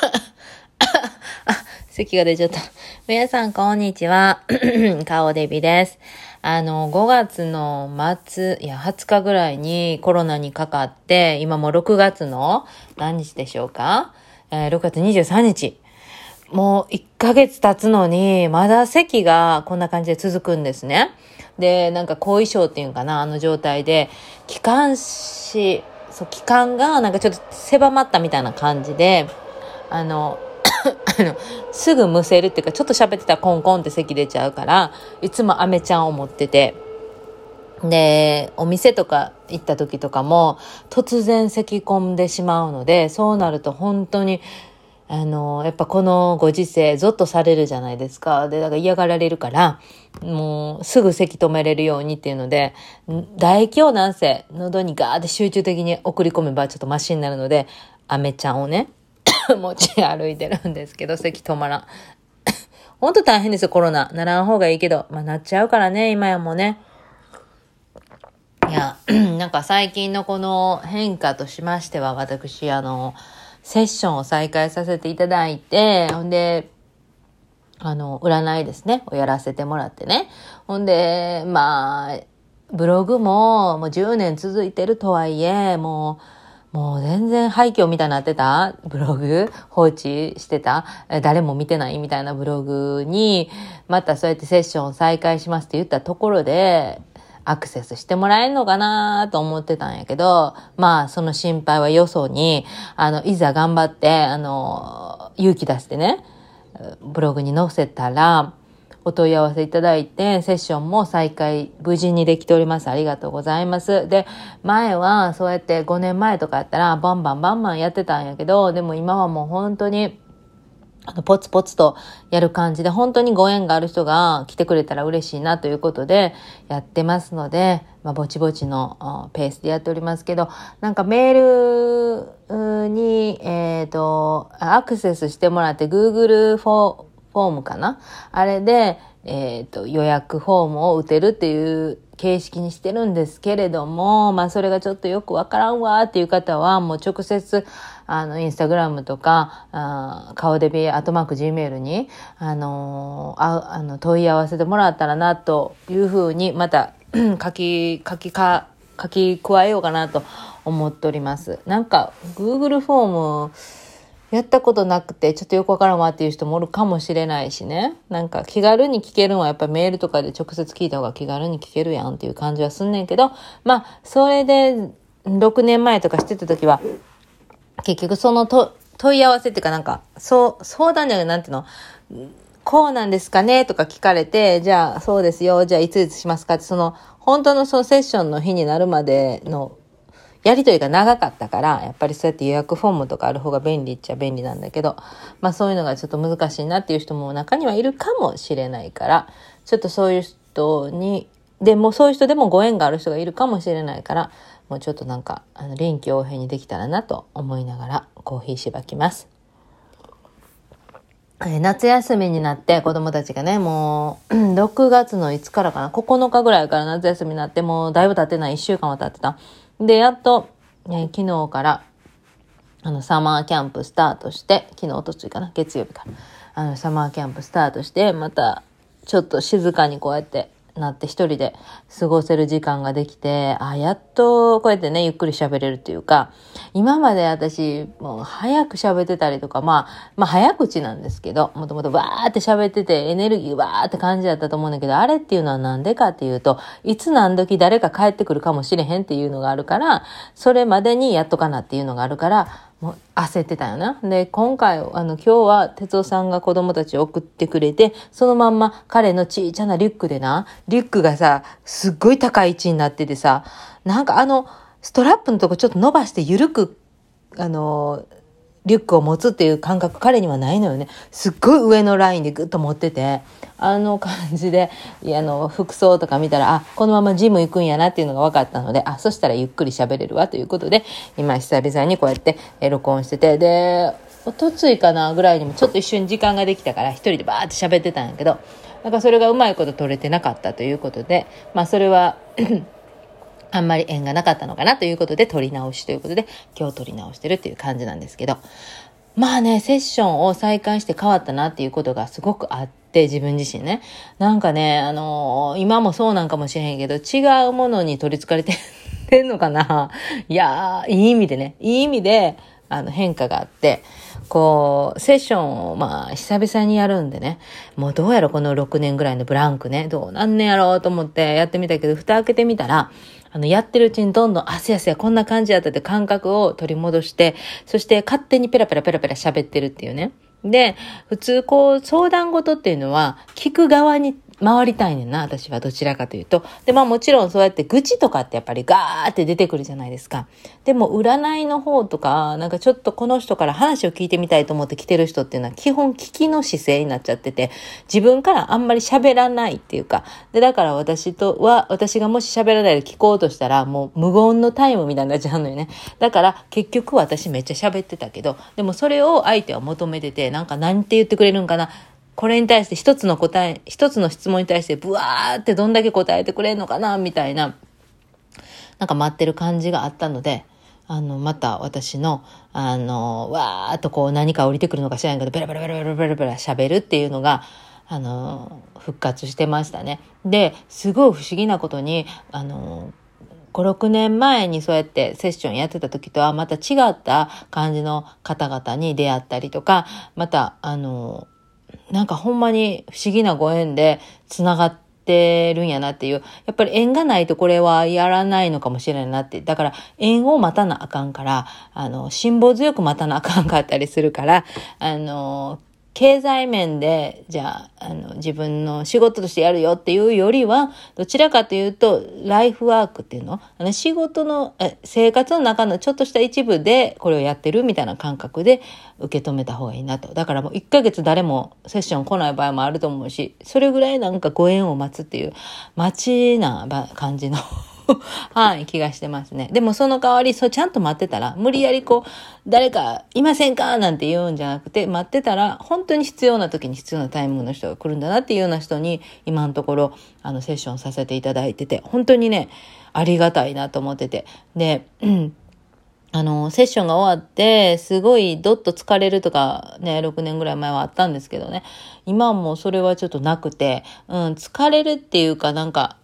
あ、咳が出ちゃった。皆さん、こんにちは。顔デビです。あの、5月の末、いや、20日ぐらいにコロナにかかって、今も6月の何日でしょうか？えー、6月23日。もう1ヶ月経つのに、まだ咳がこんな感じで続くんですね。で、なんか後遺症っていうかな、あの状態で、気管支、そう、気管がなんかちょっと狭まったみたいな感じで、あの、すぐむせるっていうか、ちょっと喋ってたらコンコンって咳出ちゃうから、いつもアメちゃんを持ってて、で、お店とか行った時とかも、突然咳込んでしまうので、そうなると本当に、あの、やっぱこのご時世、ゾッとされるじゃないですか。で、だから嫌がられるから、もうすぐ咳止めれるようにっていうので、唾液をなんせ喉にガーって集中的に送り込めばちょっとマシになるので、アメちゃんをね、持ち歩いてるんですけど、咳止まらん。ほんと大変ですよ、コロナ。ならん方がいいけど。まあ、なっちゃうからね、今やもうね。いや、なんか最近のこの変化としましては、私、あの、セッションを再開させていただいて、ほんで、あの、占いですね、をやらせてもらってね。ほんで、まあ、ブログももう10年続いてるとはいえ、もう、もう全然廃墟みたいになってた？ブログ？放置してた？誰も見てないみたいなブログに、またそうやってセッション再開しますって言ったところで、アクセスしてもらえんのかなと思ってたんやけど、まあ、その心配はよそに、あの、いざ頑張って、あの、勇気出してね、ブログに載せたら、お問い合わせいただいて、セッションも再開無事にできております。ありがとうございます。で、前はそうやって5年前とかやったら、バンバンバンバンやってたんやけど、でも今はもう本当に、あの、ポツポツとやる感じで、本当にご縁がある人が来てくれたら嬉しいなということでやってますので、まあ、ぼちぼちのペースでやっておりますけど、なんかメールに、えっ、ー、と、アクセスしてもらって Google フォフォームかな？あれで、えっ、ー、と、予約フォームを打てるっていう形式にしてるんですけれども、まあそれがちょっとよくわからんわっていう方は、もう直接、あの、インスタグラムとか、あ顔デビアトマーク Gmail に、あのー、ああの問い合わせてもらったらなというふうに、また 書き、書きか、書き加えようかなと思っております。なんか、Google フォーム、やったことなくて、ちょっとよくわからんわっていう人もおるかもしれないしね。なんか気軽に聞けるのはやっぱメールとかで直接聞いた方が気軽に聞けるやんっていう感じはすんねんけど、まあ、それで6年前とかしてた時は、結局そのと問い合わせっていうかなんか、そう、相談じゃない、なんていうの、こうなんですかねとか聞かれて、じゃあそうですよ、じゃあいついつしますかって、その、本当のそのセッションの日になるまでのやりとりが長かったから、やっぱりそうやって予約フォームとかある方が便利っちゃ便利なんだけど、まあそういうのがちょっと難しいなっていう人も中にはいるかもしれないから、ちょっとそういう人に、でもそういう人でもご縁がある人がいるかもしれないから、もうちょっとなんか、あの、臨機応変にできたらなと思いながらコーヒーしばきます。え夏休みになって子供たちがね、もう、6月のいつからかな、9日ぐらいから夏休みになって、もうだいぶ経ってない、1週間は経ってた。で、やっと、え昨日から、あの、サマーキャンプスタートして、昨日、おとついかな、月曜日か。ら、あの、サマーキャンプスタートして、また、ちょっと静かにこうやってなって一人で過ごせる時間ができて、あ、やっとこうやってね、ゆっくり喋れるっていうか、今まで私、もう早く喋ってたりとか、まあ、まあ早口なんですけど、もともとわーって喋っててエネルギーわーって感じだったと思うんだけど、あれっていうのはなんでかっていうと、いつ何時誰か帰ってくるかもしれへんっていうのがあるから、それまでにやっとかなっていうのがあるから、もう焦ってたよな。で、今回、あの、今日は哲夫さんが子供たちを送ってくれて、そのまんま彼のちいちゃなリュックでな、リュックがさ、すっごい高い位置になっててさ、なんかあの、ストラップのとこちょっと伸ばして緩く、あの、リュックを持つっていう感覚彼にはないのよね。すっごい上のラインでグッと持ってて、あの感じで、あの、服装とか見たら、あ、このままジム行くんやなっていうのが分かったので、あ、そしたらゆっくり喋れるわということで、今久々にこうやって録音してて、で、おとついかなぐらいにもちょっと一瞬時間ができたから一人でバーって喋ってたんやけど、なんかそれがうまいこと取れてなかったということで、まあそれはあんまり縁がなかったのかなということで、撮り直しということで、今日撮り直してるっていう感じなんですけど、まあね、セッションを再開して変わったなっていうことがすごくあって、自分自身ね。なんかね、あのー、今もそうなんかもしれへんけど、違うものに取り憑かれててんのかな。いやー、いい意味でね、いい意味で、あの、変化があって、こう、セッションを、まあ、久々にやるんでね、もうどうやらこの6年ぐらいのブランクね、どうなんねやろうと思ってやってみたけど、蓋開けてみたら、あの、やってるうちにどんどん、あ、せやせや、こんな感じやったって感覚を取り戻して、そして勝手にペラペラペラペラ喋ってるっていうね。で、普通こう、相談事っていうのは、聞く側に回りたいねんな、私はどちらかというと。で、まあもちろんそうやって愚痴とかってやっぱりガーって出てくるじゃないですか。でも占いの方とか、なんかちょっとこの人から話を聞いてみたいと思って来てる人っていうのは基本聞きの姿勢になっちゃってて、自分からあんまり喋らないっていうか、で、だから私とは、私がもし喋らないで聞こうとしたら、もう無言のタイムみたいになっちゃうのよね。だから結局私めっちゃ喋ってたけど、でもそれを相手は求めてて、なんか何て言ってくれるんかな。これに対して一つの答え、一つの質問に対してブワーってどんだけ答えてくれんのかな、みたいな、なんか待ってる感じがあったので、あの、また私の、あの、わーっとこう何か降りてくるのか知らんけど、ベラベラベラベラベラベラ喋るっていうのが、あの、復活してましたね。で、すごい不思議なことに、あの、5、6年前にそうやってセッションやってた時とはまた違った感じの方々に出会ったりとか、また、あの、なんかほんまに不思議なご縁で繋がってるんやなっていう。やっぱり縁がないとこれはやらないのかもしれないなって。だから縁を待たなあかんから、あの、辛抱強く待たなあかんかったりするから、あの、経済面で、じゃあ、あの、自分の仕事としてやるよっていうよりは、どちらかというと、ライフワークっていうの？あの仕事のえ、生活の中のちょっとした一部でこれをやってるみたいな感覚で受け止めた方がいいなと。だからもう1ヶ月誰もセッション来ない場合もあると思うし、それぐらいなんかご縁を待つっていう、待ちな感じのはい、気がしてますね。でもその代わり、そうちゃんと待ってたら、無理やりこう、誰かいませんかなんて言うんじゃなくて、待ってたら、本当に必要な時に必要なタイミングの人が来るんだなっていうような人に、今のところ、あの、セッションさせていただいてて、本当にね、ありがたいなと思ってて。で、うん。あの、セッションが終わって、すごいどっと疲れるとかね、6年ぐらい前はあったんですけどね。今もそれはちょっとなくて、うん、疲れるっていうかなんか、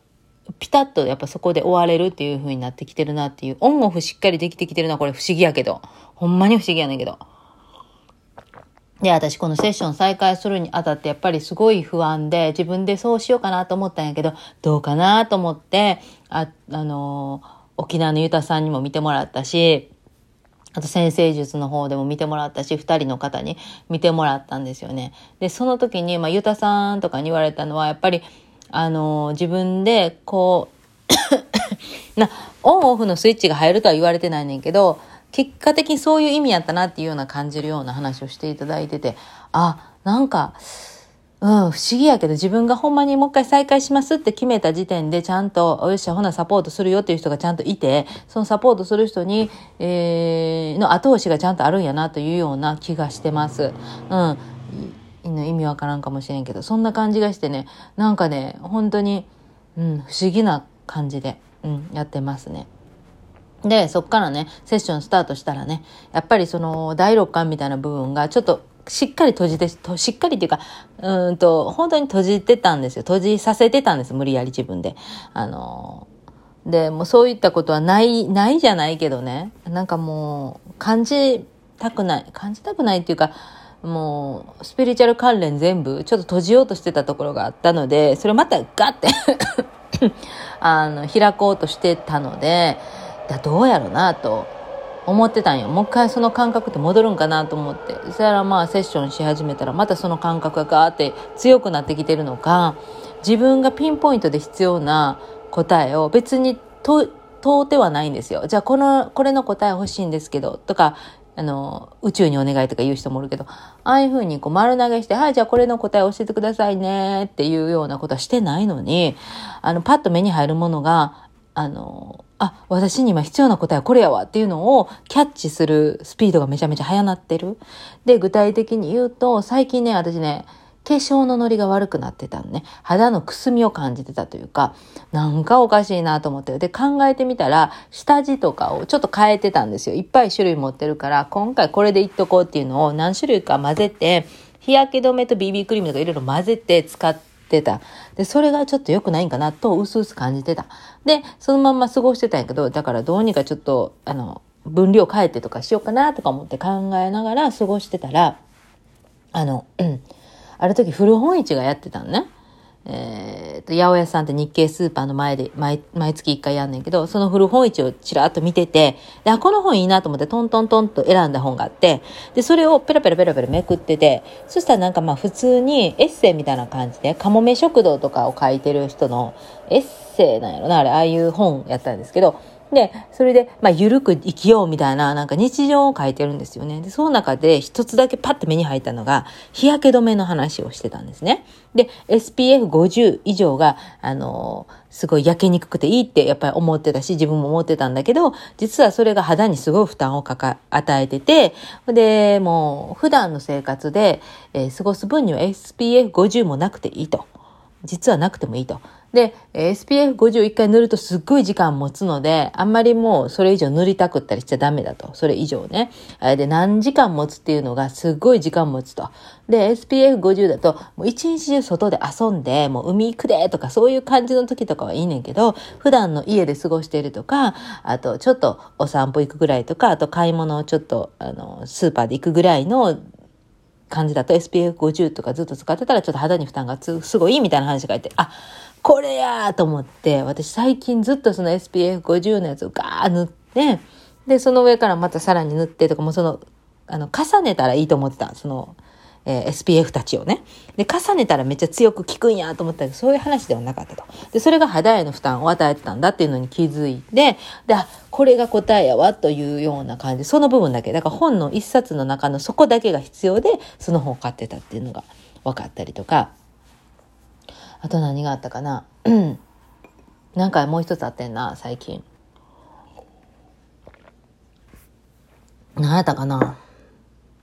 ピタッとやっぱそこで終われるっていう風になってきてるなっていう、オンオフしっかりできてきてるな、これ不思議やけど。ほんまに不思議やねんけど。で、私このセッション再開するにあたってやっぱりすごい不安で、自分でそうしようかなと思ったんやけど、どうかなと思って、あ、あの沖縄のゆたさんにも見てもらったし、あと先生術の方でも見てもらったし、二人の方に見てもらったんですよね。で、その時に、まあ、ゆたさんとかに言われたのは、やっぱり、あの、自分でこう な、オンオフのスイッチが入るとは言われてないねんけど、結果的にそういう意味やったなっていうような感じるような話をしていただいてて、あ、なんか、うん、不思議やけど自分がほんまにもう一回再開しますって決めた時点でちゃんと、よっしゃ、ほなサポートするよっていう人がちゃんといて、そのサポートする人に、えー、の後押しがちゃんとあるんやなというような気がしてます。うん。意味わからんかもしれんけど、そんな感じがしてね、なんかね、本当に、うん、不思議な感じで、うん、やってますね。で、そっからね、セッションスタートしたらね、やっぱりその第六感みたいな部分がちょっとしっかり閉じて、しっかりっていうか、うんと、本当に閉じてたんですよ。閉じさせてたんです。無理やり自分で。あの、で、もうそういったことはない、ないじゃないけどね。なんかもう、感じたくない。感じたくないっていうか、もう、スピリチュアル関連全部、ちょっと閉じようとしてたところがあったので、それまたガッて あの、開こうとしてたので、だどうやろうなと思ってたんよ。もう一回その感覚って戻るんかなと思って。そしたらまあセッションし始めたら、またその感覚がガーって強くなってきてるのか、自分がピンポイントで必要な答えを別に問うてはないんですよ。じゃあこの、これの答え欲しいんですけど、とか、あの、宇宙にお願いとか言う人もおるけど、ああいうふうにこう丸投げして、はい、じゃあこれの答え教えてくださいねっていうようなことはしてないのに、あの、パッと目に入るものが、あの、あ、私に今必要な答えはこれやわっていうのをキャッチするスピードがめちゃめちゃ速なってる。で、具体的に言うと、最近ね、私ね、化粧のノリが悪くなってたのね。肌のくすみを感じてたというか、なんかおかしいなと思って。で、考えてみたら、下地とかをちょっと変えてたんですよ。いっぱい種類持ってるから、今回これでいっとこうっていうのを何種類か混ぜて、日焼け止めと BB クリームとかいろいろ混ぜて使ってた。で、それがちょっと良くないんかなと、うすうす感じてた。で、そのまんま過ごしてたんやけど、だからどうにかちょっと、あの、分量変えてとかしようかなとか思って考えながら過ごしてたら、あの、うん、ある時古本市がやってたのね。えー、と、八百屋さんって日系スーパーの前で毎毎月一回やんねんけど、その古本市をちらっと見てて、で、あ、この本いいなと思ってトントントンと選んだ本があって、で、それをペラペラペラペラめくってて、そしたらなんかまあ普通にエッセイみたいな感じで、かもめ食堂とかを書いてる人のエッセイなんやろな、あれ、ああいう本やったんですけど、で、それで、まあ、ゆるく生きようみたいな、なんか日常を書いてるんですよね。で、その中で一つだけパッと目に入ったのが、日焼け止めの話をしてたんですね。で、SPF50 以上が、あのすごい焼けにくくていいってやっぱり思ってたし、自分も思ってたんだけど、実はそれが肌にすごい負担をかか、与えてて、で、もう、普段の生活で、えー、過ごす分には SPF50 もなくていいと。実はなくてもいいと。で、SPF51 回塗るとすっごい時間持つので、あんまりもうそれ以上塗りたくったりしちゃダメだと。それ以上ね。で、何時間持つっていうのがすっごい時間持つと。で、SPF50 だと、もう一日中外で遊んで、もう海行くでとかそういう感じの時とかはいいねんけど、普段の家で過ごしているとか、あとちょっとお散歩行くぐらいとか、あと買い物をちょっと、あの、スーパーで行くぐらいの感じだと SPF50 とかずっと使ってたらちょっと肌に負担がすごいみたいな話がいて、あ、これやと思って、私最近ずっとその SPF50 のやつをガー塗って、で、その上からまたさらに塗ってとか、もうその、あの、重ねたらいいと思ってた。その、えー、SPF たちをね。で、重ねたらめっちゃ強く効くんやと思ったけど、そういう話ではなかったと。で、それが肌への負担を与えてたんだっていうのに気づいて、で、あ、これが答えやわというような感じ。その部分だけ。だから本の一冊の中のそこだけが必要で、その本を買ってたっていうのが分かったりとか。あと何があったかな？うん。なんかもう一つあってんな、最近。何やったかな？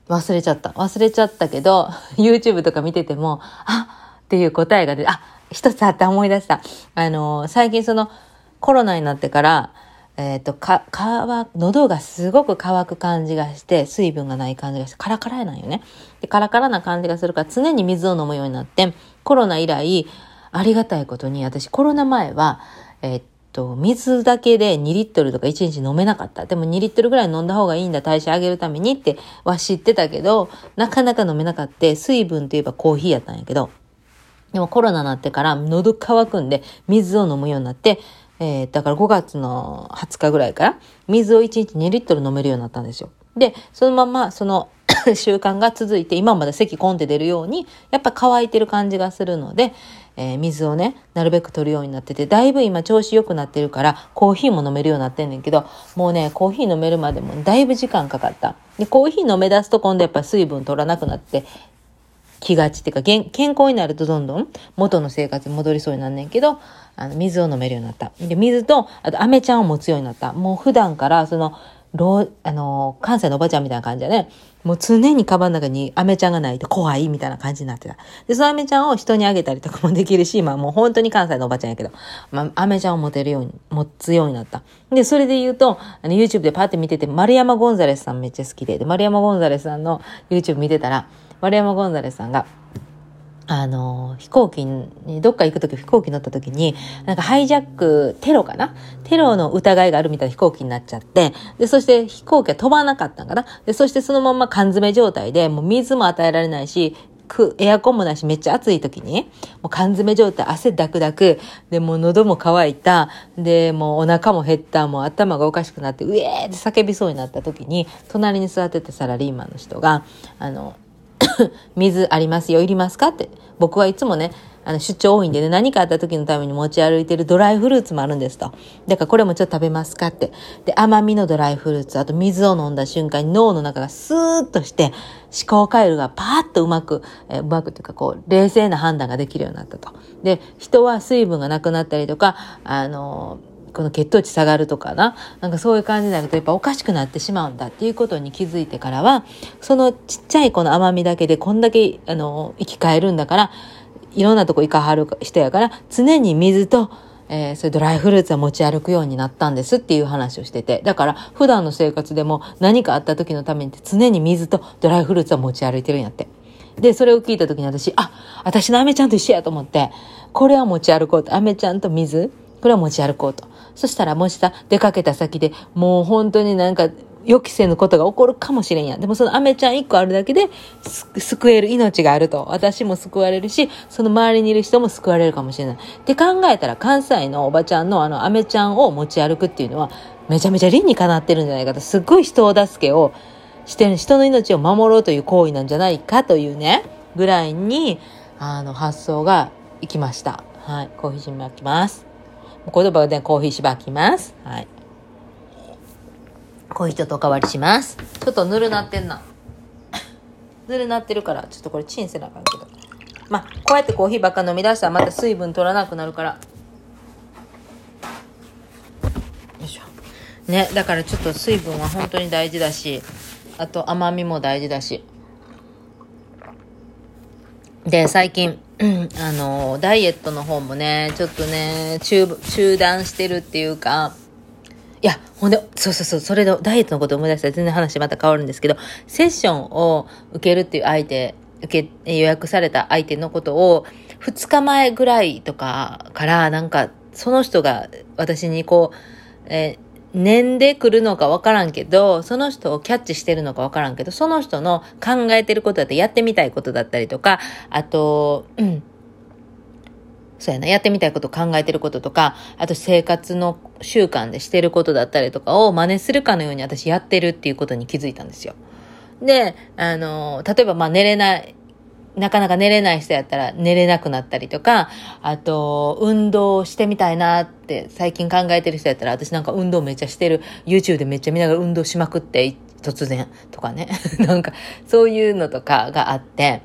忘れちゃった。忘れちゃったけど、YouTube とか見てても、あっていう答えが出て、あ、一つあって思い出した。あの、最近そのコロナになってから、えっ、ー、と、か、乾、喉がすごく乾く感じがして、水分がない感じがして、カラカラなんよね。で、カラカラな感じがするから、常に水を飲むようになって、コロナ以来、ありがたいことに、私コロナ前は、えっ、と、水だけで2リットルとか1日飲めなかった。でも2リットルぐらい飲んだ方がいいんだ、代謝上げるためにっては知ってたけど、なかなか飲めなかった。水分といえばコーヒーやったんやけど、でもコロナになってから喉乾くんで水を飲むようになって、えー、だから5月の20日ぐらいから水を1日2リットル飲めるようになったんですよ。で、そのままその 習慣が続いて今まで咳コンって出るように、やっぱ乾いてる感じがするので、えー、水をね、なるべく取るようになってて、だいぶ今調子良くなってるから、コーヒーも飲めるようになってんねんけど、もうね、コーヒー飲めるまでもだいぶ時間かかった。で、コーヒー飲め出すと今度やっぱ水分取らなくなって、気がちっていうか、健康になるとどんどん元の生活に戻りそうになんねんけど、あの、水を飲めるようになった。で、水と、あと、飴ちゃんを持つようになった。もう普段から、その、老、あの、関西のおばちゃんみたいな感じでね、もう常にカバンの中にアメちゃんがないと怖いみたいな感じになってた。で、そのアメちゃんを人にあげたりとかもできるし、まあもう本当に関西のおばちゃんやけど、まあアメちゃんを持てるように、持つようになった。で、それで言うと、あの YouTube でパーって見てて、丸山ゴンザレスさんめっちゃ好きで、で、丸山ゴンザレスさんの YouTube 見てたら、丸山ゴンザレスさんが、あの、飛行機に、どっか行くとき飛行機乗ったときに、なんかハイジャック、テロかな？テロの疑いがあるみたいな飛行機になっちゃって、で、そして飛行機は飛ばなかったんかな？で、そしてそのまま缶詰状態で、もう水も与えられないし、く、エアコンもないし、めっちゃ暑い時に、もう缶詰状態、汗ダクダク、で、もう喉も渇いた、で、もうお腹も減った、もう頭がおかしくなって、うえーって叫びそうになった時に、隣に座ってたサラリーマンの人が、あの、水ありますよ、いりますかって。僕はいつもね、あの、出張多いんでね、何かあった時のために持ち歩いてるドライフルーツもあるんですと。だからこれもちょっと食べますかって。で、甘みのドライフルーツ、あと水を飲んだ瞬間に脳の中がスーッとして、思考回路がパーッとうまく、え、うまくっていうかこう、冷静な判断ができるようになったと。で、人は水分がなくなったりとか、あのーこの血糖値下がるとかな、なんかそういう感じになるとやっぱおかしくなってしまうんだっていうことに気づいてからは、そのちっちゃいこの甘みだけでこんだけ、あの、生き返るんだから、いろんなとこ行かはる人やから、常に水と、えー、それドライフルーツは持ち歩くようになったんですっていう話をしてて。だから普段の生活でも何かあった時のために常に水とドライフルーツは持ち歩いてるんやって。で、それを聞いた時に私、あ、私のアメちゃんと一緒やと思って、これは持ち歩こうと。アメちゃんと水、これは持ち歩こうと。そしたらもしさ、出かけた先でもう本当になんか予期せぬことが起こるかもしれんやん。でもそのアメちゃん一個あるだけで、救える命があると。私も救われるし、その周りにいる人も救われるかもしれない。って考えたら、関西のおばちゃんのあのアメちゃんを持ち歩くっていうのは、めちゃめちゃ理にかなってるんじゃないかと。すっごい人を助けをしてる、人の命を守ろうという行為なんじゃないかというね、ぐらいに、あの、発想がいきました。はい。コーヒーしばきます。言葉でコーヒーしばきます。はい。コーヒーとおかわりします。ちょっとぬるなってんな。ぬるなってるから、ちょっとこれチンせなあかんけど。まあ、こうやってコーヒーばっか飲み出したらまた水分取らなくなるから。よいしょ。ね、だからちょっと水分は本当に大事だし、あと甘みも大事だし。で、最近、あの、ダイエットの方もね、ちょっとね、中、中断してるっていうか、いや、ほんで、そうそうそう、それのダイエットのこと思い出した。ら全然話また変わるんですけど、セッションを受けるっていう相手、受け、予約された相手のことを、2日前ぐらいとかから、なんか、その人が私にこう、え、念で来るのかわからんけど、その人をキャッチしてるのかわからんけど、その人の考えてることだってやってみたいことだったりとか、あと、うん、そうやな、やってみたいこと考えてることとか、あと生活の習慣でしてることだったりとかを真似するかのように私やってるっていうことに気づいたんですよ。で、あの、例えばまあ寝れない、なかなか寝れない人やったら寝れなくなったりとか、あと、運動してみたいなって最近考えてる人やったら、私なんか運動めっちゃしてる、YouTube でめっちゃ見ながら運動しまくって、突然とかね。なんか、そういうのとかがあって、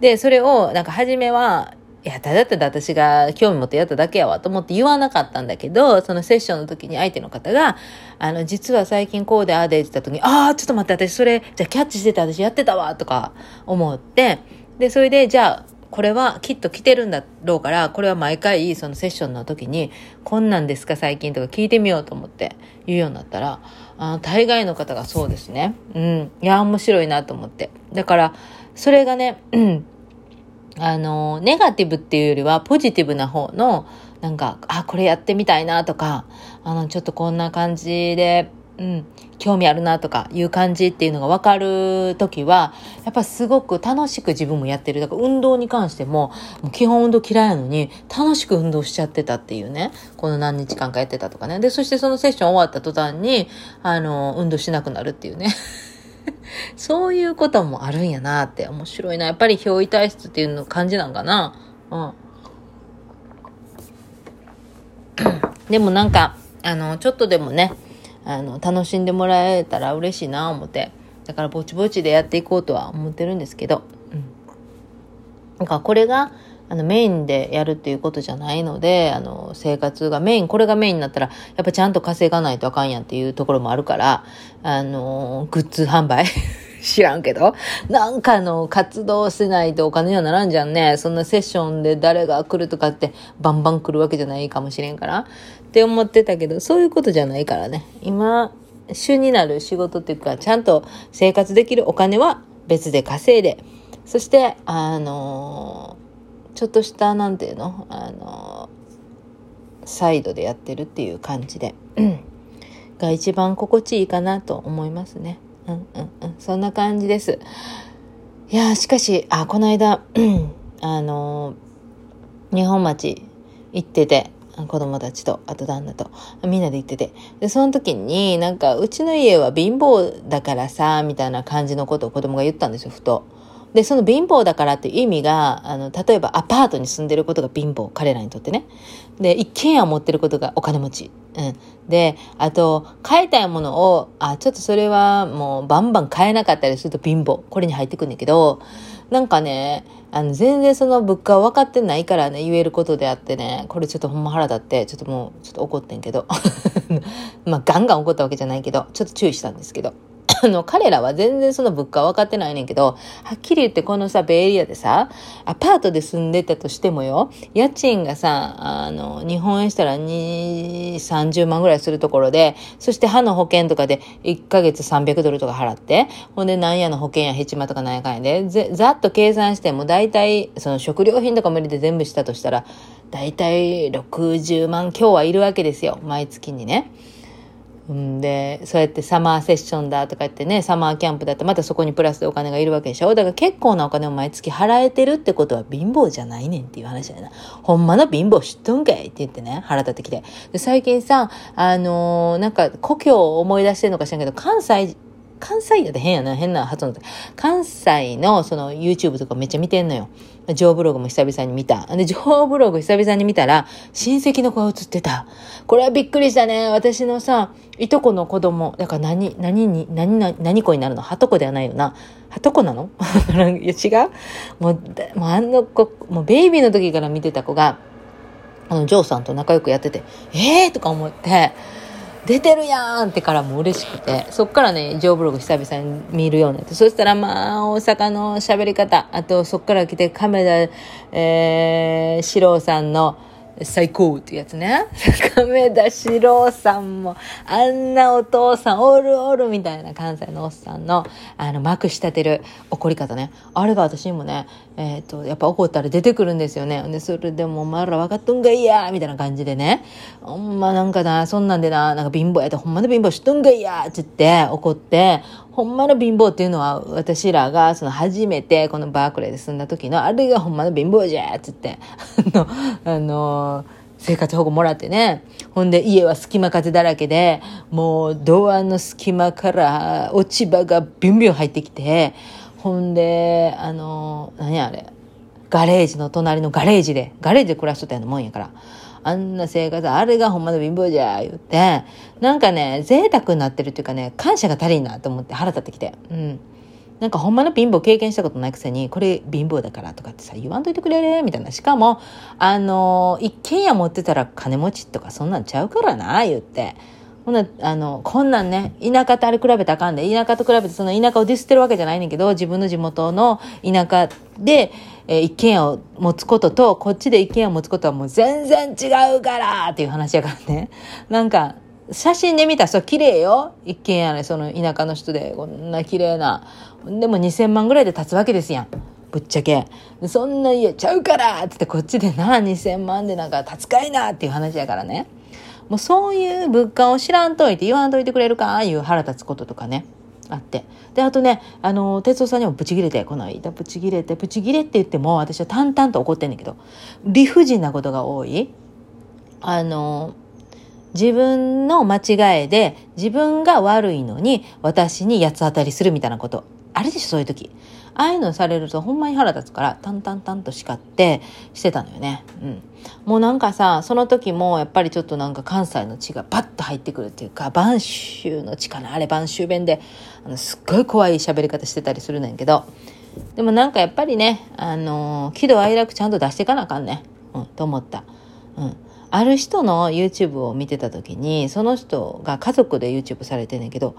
で、それを、なんか初めは、いや、ただただ私が興味持ってやっただけやわと思って言わなかったんだけど、そのセッションの時に相手の方が、あの、実は最近こうでああでって言った時に、ああ、ちょっと待って、私それ、じゃあキャッチしてた私やってたわとか思って、で、それで、じゃあ、これはきっと来てるんだろうから、これは毎回そのセッションの時に、こんなんですか最近とか聞いてみようと思って言うようになったら、あの、大概の方がそうですね。うん。いや、面白いなと思って。だから、それがね、うん。あの、ネガティブっていうよりはポジティブな方の、なんか、あ、これやってみたいなとか、あの、ちょっとこんな感じで、うん、興味あるなとかいう感じっていうのが分かるときは、やっぱすごく楽しく自分もやってる。だから運動に関しても、基本運動嫌いなのに、楽しく運動しちゃってたっていうね。この何日間かやってたとかね。で、そしてそのセッション終わった途端に、あの、運動しなくなるっていうね。そういうこともあるんやなって面白いな。やっぱり表意体質っていうの感じなんかな。うん。でもなんか、あの、ちょっとでもね、あの、楽しんでもらえたら嬉しいな思って。だからぼちぼちでやっていこうとは思ってるんですけど。うん。なんかこれが、あのメインでやるっていうことじゃないので、あの生活がメイン、これがメインになったら、やっぱちゃんと稼がないとあかんやんっていうところもあるから、あの、グッズ販売知らんけど。なんかの活動しないとお金にはならんじゃんね。そんなセッションで誰が来るとかってバンバン来るわけじゃないかもしれんから。って思ってたけど、そういうことじゃないからね。今、主になる仕事っていうか、ちゃんと生活できるお金は別で稼いで、そして、あのちょっとした、なんていうの？あの、サイドでやってるっていう感じで、が一番心地いいかなと思いますね。うんうん。そんな感じです。いやしかし、あ、この間、あの、日本町行ってて、子供たちと、あと旦那と、みんなで行ってて。で、その時に、なんか、うちの家は貧乏だからさ、みたいな感じのことを子供が言ったんですよ、ふと。で、その貧乏だからっていう意味が、あの、例えばアパートに住んでることが貧乏、彼らにとってね。で、一軒家を持ってることがお金持ち。うん。で、あと、買いたいものを、あ、ちょっとそれはもうバンバン買えなかったりすると貧乏。これに入ってくんだけど、なんかね、あの、全然その物価を分かってないからね、言えることであってね、これちょっとほんま腹立って、ちょっともう、ちょっと怒ってんけど。まあ、ガンガン怒ったわけじゃないけど、ちょっと注意したんですけど。あの、彼らは全然その物価は分かってないねんけど、はっきり言ってこのさ、ベイエリアでさ、アパートで住んでたとしてもよ、家賃がさ、あの、日本円したら2、30万ぐらいするところで、そして歯の保険とかで1ヶ月300ドルとか払って、ほんでなんやの保険やヘチマとかなんやかんやで、ぜざっと計算しても大体、その食料品とか無理で全部したとしたら、大体60万今日はいるわけですよ。毎月にね。んで、そうやってサマーセッションだとか言ってね、サマーキャンプだってまたそこにプラスでお金がいるわけでしょ？だから結構なお金を毎月払えてるってことは貧乏じゃないねんっていう話だよな。ほんまの貧乏知っとんかいって言ってね、腹立ってきて。で、最近さ、あのー、なんか故郷を思い出してるのか知らんけど、関西関西やで変やな、変な発音だ。関西のその YouTube とかめっちゃ見てんのよ。ジョーブログも久々に見た。で、ジョーブログ久々に見たら、親戚の子が映ってた。これはびっくりしたね。私のさ、いとこの子供。だから何、何に、何、何、何子になるの？はとこではないよな。はとこなの？いや、違う？もう、もうあの子、もうベイビーの時から見てた子が、あの、ジョーさんと仲良くやってて、えーとか思って、出てるやんってからもう嬉しくて、そっからね、ジョーブログ久々に見るようになって、そしたらまあ、大阪の喋り方、あとそっから来て亀田、えー、四郎さんの、最高ってやつね。亀田史郎さんも、あんなお父さん、おるおるみたいな関西のおっさんの、あの、まくし立てる怒り方ね。あれが私にもね、えっ、ー、と、やっぱ怒ったら出てくるんですよね。で、それでもお前ら分かっとんがいやみたいな感じでね。ほんまなんかな、そんなんでな、なんか貧乏やったほんまの貧乏しとんがいやって言って怒って、ほんまの貧乏っていうのは私らがその初めてこのバークレーで住んだ時のあれがほんまの貧乏じゃっつって、あの、あの生活保護もらってね。ほんで家は隙間風だらけで、もうドアの隙間から落ち葉がビュンビュン入ってきて、ほんで、あの、何あれ、ガレージの隣のガレージで、ガレージで暮らしとったようなもんやから。あんな生活、あれがほんまの貧乏じゃ、言って、なんかね、贅沢になってるっていうかね、感謝が足りんなと思って腹立ってきて。うん。なんかほんまの貧乏経験したことないくせに、これ貧乏だからとかってさ、言わんといてくれれみたいな。しかも、あの一軒家持ってたら金持ちとかそんなんちゃうからな、言って。ほな、あの、こんなんね、田舎とあれ比べたらあかんで、田舎と比べてその田舎をディスってるわけじゃないねんけど、自分の地元の田舎で、えー、一軒家を持つことと、こっちで一軒家を持つことはもう全然違うからっていう話やからね。なんか、写真で見たらそう綺麗よ。一軒家ね、その田舎の人で、こんな綺麗な。でも2000万ぐらいで建つわけですやん。ぶっちゃけ。そんな家ちゃうからって言ってこっちでな、2000万でなんか建つかいなっていう話やからね。もうそういう物価を知らんといて言わんといてくれるかいう腹立つこととかね。あって。で、あとね、あの、哲夫さんにもブチギレて、この間ブチギレて、ブチギレって言っても、私は淡々と怒ってんだけど、理不尽なことが多い。あの、自分の間違いで、自分が悪いのに、私に八つ当たりするみたいなこと。あるでしょ、そういう時。ああいうのされるとほんまに腹立つから、タンタンタンと叱ってしてたのよね。うん。もうなんかさ、その時もやっぱりちょっとなんか関西の血がバッと入ってくるっていうか、播州の血かなあれ播州弁で、あの、すっごい怖い喋り方してたりするねんけど、でもなんかやっぱりね、あのー、喜怒哀楽ちゃんと出していかなあかんね。うん、と思った。うん。ある人の YouTube を見てた時に、その人が家族で YouTube されてんねんけど、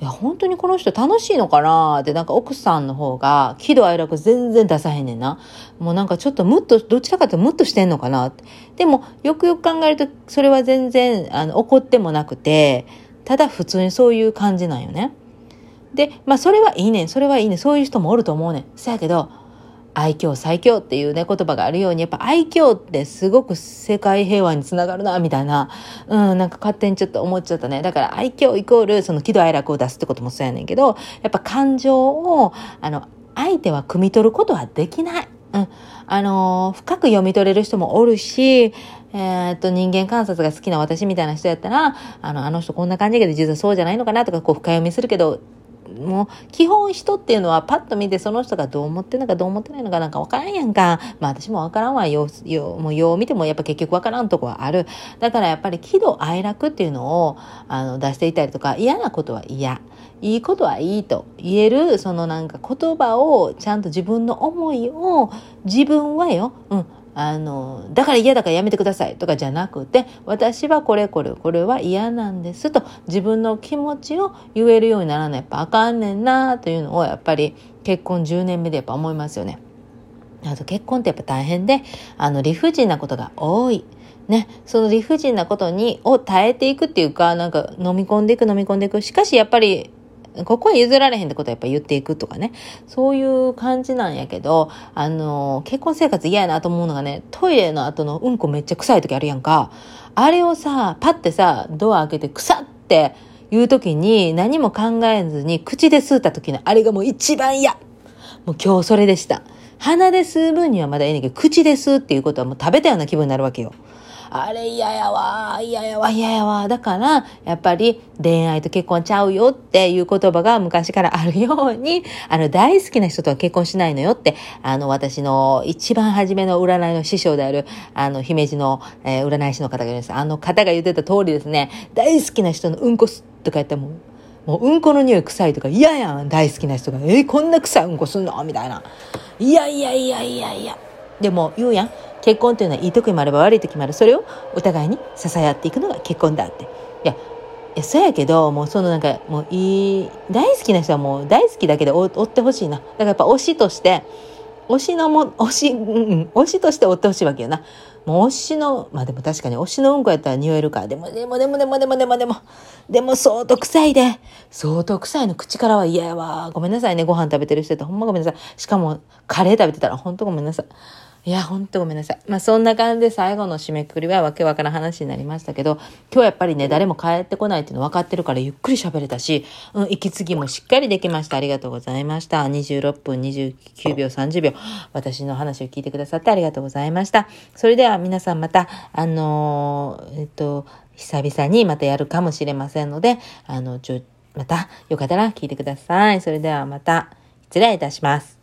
いや、本当にこの人楽しいのかな？って、なんか奥さんの方が、喜怒哀楽全然出さへんねんな。もうなんかちょっとムッと、どちらかというとムッとしてんのかな？って。でも、よくよく考えると、それは全然、あの、怒ってもなくて、ただ普通にそういう感じなんよね。で、まあそれはいいねん。それはいいねん。そういう人もおると思うねん。そやけど、愛嬌最強っていうね、言葉があるように、やっぱ愛嬌ってすごく世界平和につながるな、みたいな、うん、なんか勝手にちょっと思っちゃったね。だから愛嬌イコール、その喜怒哀楽を出すってこともそうやねんけど、やっぱ感情を、あの、相手は汲み取ることはできない。うん。あのー、深く読み取れる人もおるし、え、っと、人間観察が好きな私みたいな人やったら、あの、あの人こんな感じだけど実はそうじゃないのかなとか、こう深読みするけど、もう、基本人っていうのはパッと見てその人がどう思ってるのかどう思ってないのかなんかわからんやんか。まあ私もわからんわよ。よもうよう見てもやっぱ結局わからんとこはある。だからやっぱり喜怒哀楽っていうのをあの出していたりとか嫌なことは嫌。いいことはいいと言える、そのなんか言葉をちゃんと自分の思いを自分はよ、うん、あの、だから嫌だからやめてくださいとかじゃなくて、私はこれこれこれは嫌なんですと自分の気持ちを言えるようにならないやっぱあかんねんなというのをやっぱり結婚10年目でやっぱ思いますよね。あと結婚ってやっぱ大変で、あの理不尽なことが多い。ね、その理不尽なことに、を耐えていくっていうか、なんか飲み込んでいく飲み込んでいく。しかしやっぱりここは譲られへんってことはやっぱ言っていくとかね。そういう感じなんやけど、あの、結婚生活嫌やなと思うのがね、トイレの後のうんこめっちゃ臭い時あるやんか。あれをさ、パッてさ、ドア開けて臭って言う時に何も考えずに口で吸った時のあれがもう一番嫌。もう今日それでした。鼻で吸う分にはまだいいねんけど、口で吸うっていうことはもう食べたような気分になるわけよ。あれ嫌やわ、嫌やわ、嫌やわ。だから、やっぱり恋愛と結婚ちゃうよっていう言葉が昔からあるように、あの、大好きな人とは結婚しないのよって、あの、私の一番初めの占いの師匠である、あの、姫路の、えー、占い師の方がいるんです。あの方が言ってた通りですね、大好きな人のうんこすとか言ったらも、もううんこの匂い臭いとか嫌やん、大好きな人が。えー、こんな臭いうんこすんの？みたいな。いやいやいやいやいや。でも言うやん。結婚というのはいい時もあれば悪い時もある。それをお互いに支え合っていくのが結婚だって。いや、いや、そうやけど、もうそのなんか、もういい、大好きな人はもう大好きだけで追ってほしいな。だからやっぱ推しとして、推しのも、推し、うん、推しとして追ってほしいわけよな。もう推しの、まあでも確かに推しのうんこやったら匂えるか。でも、でも、でも、でも、でも、でも、でも、でも相当臭いで。相当臭いの口からは嫌やわ。ごめんなさいね。ご飯食べてる人ってほんまごめんなさい。しかも、カレー食べてたらほんとごめんなさい。いや、ほんとごめんなさい。まあそんな感じで最後の締めくくりはわけわからん話になりましたけど、今日やっぱりね、誰も帰ってこないっていうの分かってるからゆっくり喋れたし、うん、息継ぎもしっかりできました。ありがとうございました。26分29秒30秒。私の話を聞いてくださってありがとうございました。それでは皆さんまた、あのー、えっと、久々にまたやるかもしれませんので、あの、ちょ、またよかったら聞いてください。それではまた失礼いたします。